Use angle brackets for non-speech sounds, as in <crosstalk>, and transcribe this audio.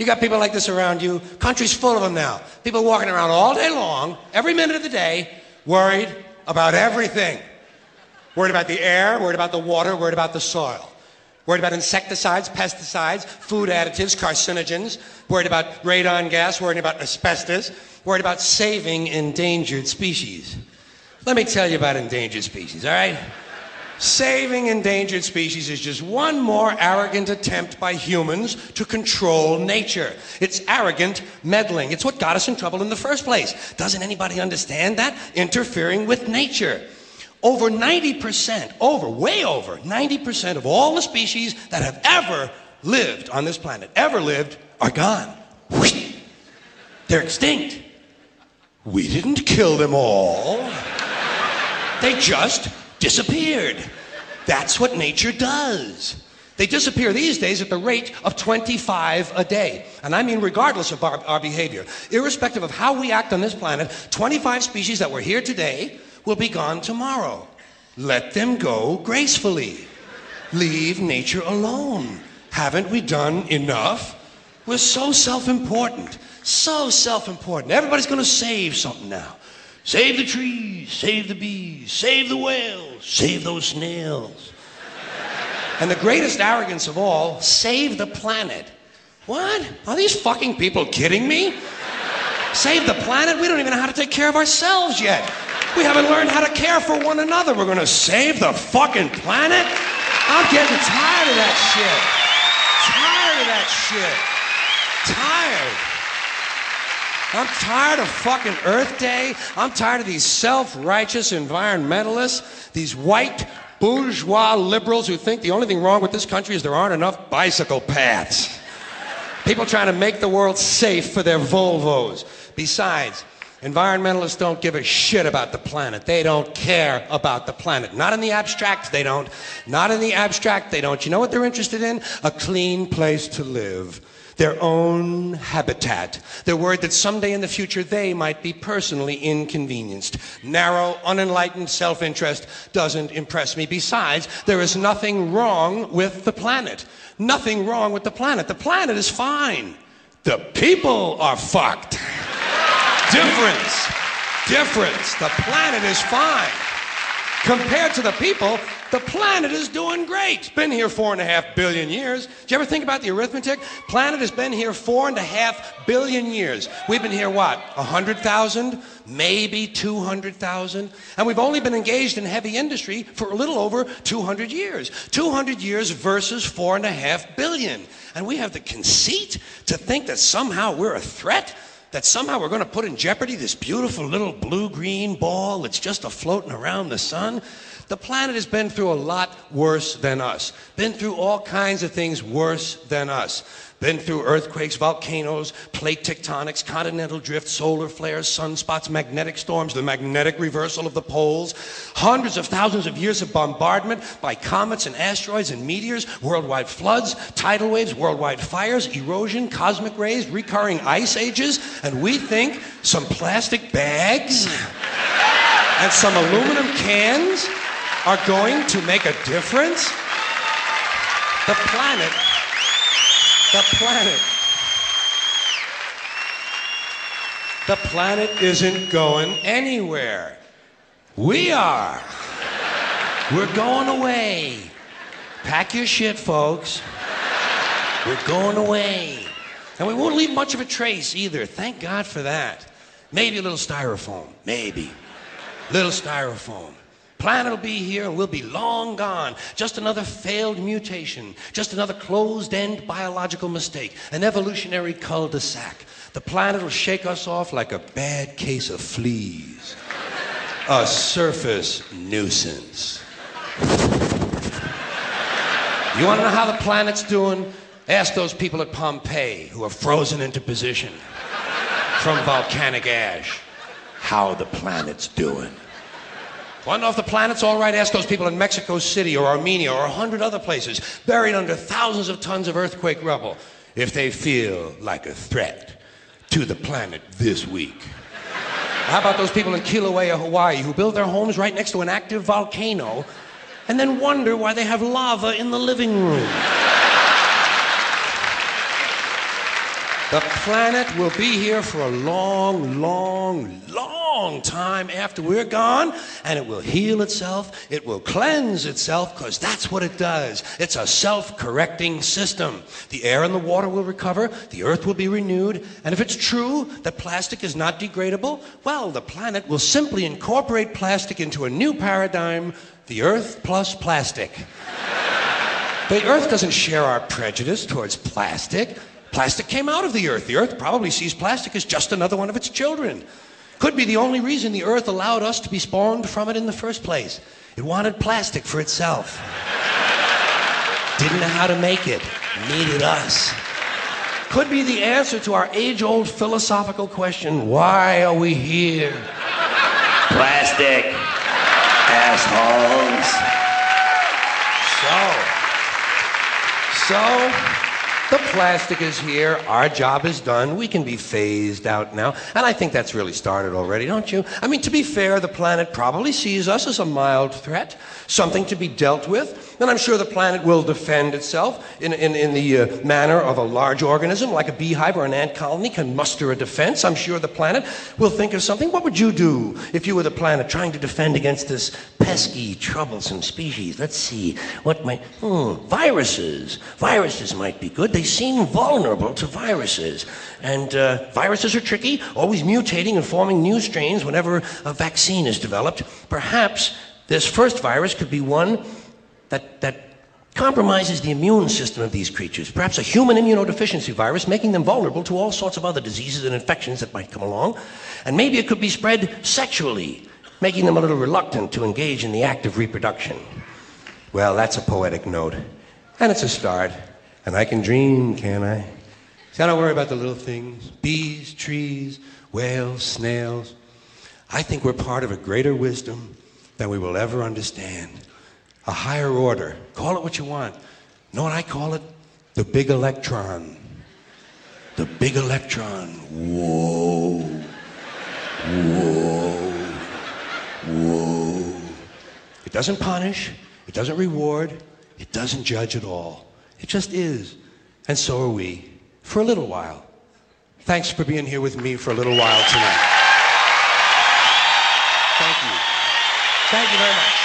You got people like this around you. Country's full of them now. People walking around all day long, every minute of the day, worried about everything. Worried about the air, worried about the water, worried about the soil. Worried about insecticides, pesticides, food additives, carcinogens. Worried about radon gas, worried about asbestos. Worried about saving endangered species. Let me tell you about endangered species, all right? Saving endangered species is just one more arrogant attempt by humans to control nature. It's arrogant meddling. It's what got us in trouble in the first place. Doesn't anybody understand that? Interfering with nature. Over 90%, over, way over, 90% of all the species that have ever lived on this planet, ever lived, are gone. They're extinct. We didn't kill them all. They just disappeared. That's what nature does. They disappear these days at the rate of 25 a day. And I mean, regardless of our, our, behavior, irrespective of how we act on this planet, 25 species that were here today will be gone tomorrow. Let them go gracefully. Leave nature alone. Haven't we done enough? We're so self important. So self important. Everybody's going to save something now. Save the trees, save the bees, save the whales, save those snails. And the greatest arrogance of all, save the planet. What? Are these fucking people kidding me? Save the planet? We don't even know how to take care of ourselves yet. We haven't learned how to care for one another. We're gonna save the fucking planet? I'm getting tired of that shit. Tired of that shit. Tired. I'm tired of fucking Earth Day. I'm tired of these self righteous environmentalists, these white bourgeois liberals who think the only thing wrong with this country is there aren't enough bicycle paths. People trying to make the world safe for their Volvos. Besides, environmentalists don't give a shit about the planet. They don't care about the planet. Not in the abstract, they don't. Not in the abstract, they don't. You know what they're interested in? A clean place to live their own habitat. They're worried that someday in the future they might be personally inconvenienced. Narrow, unenlightened self interest doesn't impress me. Besides, there is nothing wrong with the planet. Nothing wrong with the planet. The planet is fine. The people are fucked. <laughs> Difference. Difference. The planet is fine. Compared to the people, the planet is doing great. It's been here four and a half billion years. Do you ever think about the arithmetic? Planet has been here four and a half billion years. We've been here what? A hundred thousand? Maybe two hundred thousand? And we've only been engaged in heavy industry for a little over 200 years. 200 years versus four and a half billion. And we have the conceit to think that somehow we're a threat? That somehow we're going to put in jeopardy this beautiful little blue green ball that's just a floating around the sun. The planet has been through a lot worse than us. Been through all kinds of things worse than us. Been through earthquakes, volcanoes, plate tectonics, continental drift, solar flares, sunspots, magnetic storms, the magnetic reversal of the poles, hundreds of thousands of years of bombardment by comets and asteroids and meteors, worldwide floods, tidal waves, worldwide fires, erosion, cosmic rays, recurring ice ages, and we think some plastic bags and some aluminum cans are going to make a difference? The planet, the planet, the planet isn't going anywhere. We are. We're going away. Pack your shit, folks. We're going away. And we won't leave much of a trace either. Thank God for that. Maybe a little styrofoam. Maybe. Little styrofoam. Planet will be here and we'll be long gone. Just another failed mutation. Just another closed end biological mistake. An evolutionary cul de sac. The planet will shake us off like a bad case of fleas. A surface nuisance. You want to know how the planet's doing? Ask those people at Pompeii who are frozen into position from volcanic ash how the planet's doing. Know if the planet's all right? Ask those people in Mexico City or Armenia or a hundred other places, buried under thousands of tons of earthquake rubble, if they feel like a threat to the planet this week. How about those people in Kilauea, Hawaii, who build their homes right next to an active volcano and then wonder why they have lava in the living room? The planet will be here for a long, long, long time after we're gone, and it will heal itself. It will cleanse itself, because that's what it does. It's a self correcting system. The air and the water will recover, the earth will be renewed, and if it's true that plastic is not degradable, well, the planet will simply incorporate plastic into a new paradigm the earth plus plastic. the earth doesn't share our prejudice towards plastic. Plastic came out of the earth. The earth probably sees plastic as just another one of its children. Could be the only reason the earth allowed us to be spawned from it in the first place. It wanted plastic for itself. Didn't know how to make it. Needed us. Could be the answer to our age old philosophical question why are we here? Plastic. Assholes. So. So. The plastic is here. Our job is done. We can be phased out now. And I think that's really started already, don't you? I mean, to be fair, the planet probably sees us as a mild threat, something to be dealt with. And I'm sure the planet will defend itself in, in, in the uh, manner of a large organism, like a beehive or an ant colony can muster a defense. I'm sure the planet will think of something. What would you do if you were the planet trying to defend against this pesky, troublesome species? Let's see. What might. Hmm, viruses. Viruses might be good. They seem vulnerable to viruses. And uh, viruses are tricky, always mutating and forming new strains whenever a vaccine is developed. Perhaps this first virus could be one that, that compromises the immune system of these creatures, perhaps a human immunodeficiency virus, making them vulnerable to all sorts of other diseases and infections that might come along. And maybe it could be spread sexually, making them a little reluctant to engage in the act of reproduction. Well, that's a poetic note. And it's a start. And I can dream, can I? See, I don't worry about the little things bees, trees, whales, snails. I think we're part of a greater wisdom than we will ever understand a higher order. Call it what you want. know what I call it? The big electron. The big electron. Whoa. Whoa. Whoa. It doesn't punish, it doesn't reward, it doesn't judge at all. It just is. And so are we. For a little while. Thanks for being here with me for a little while tonight. Thank you. Thank you very much.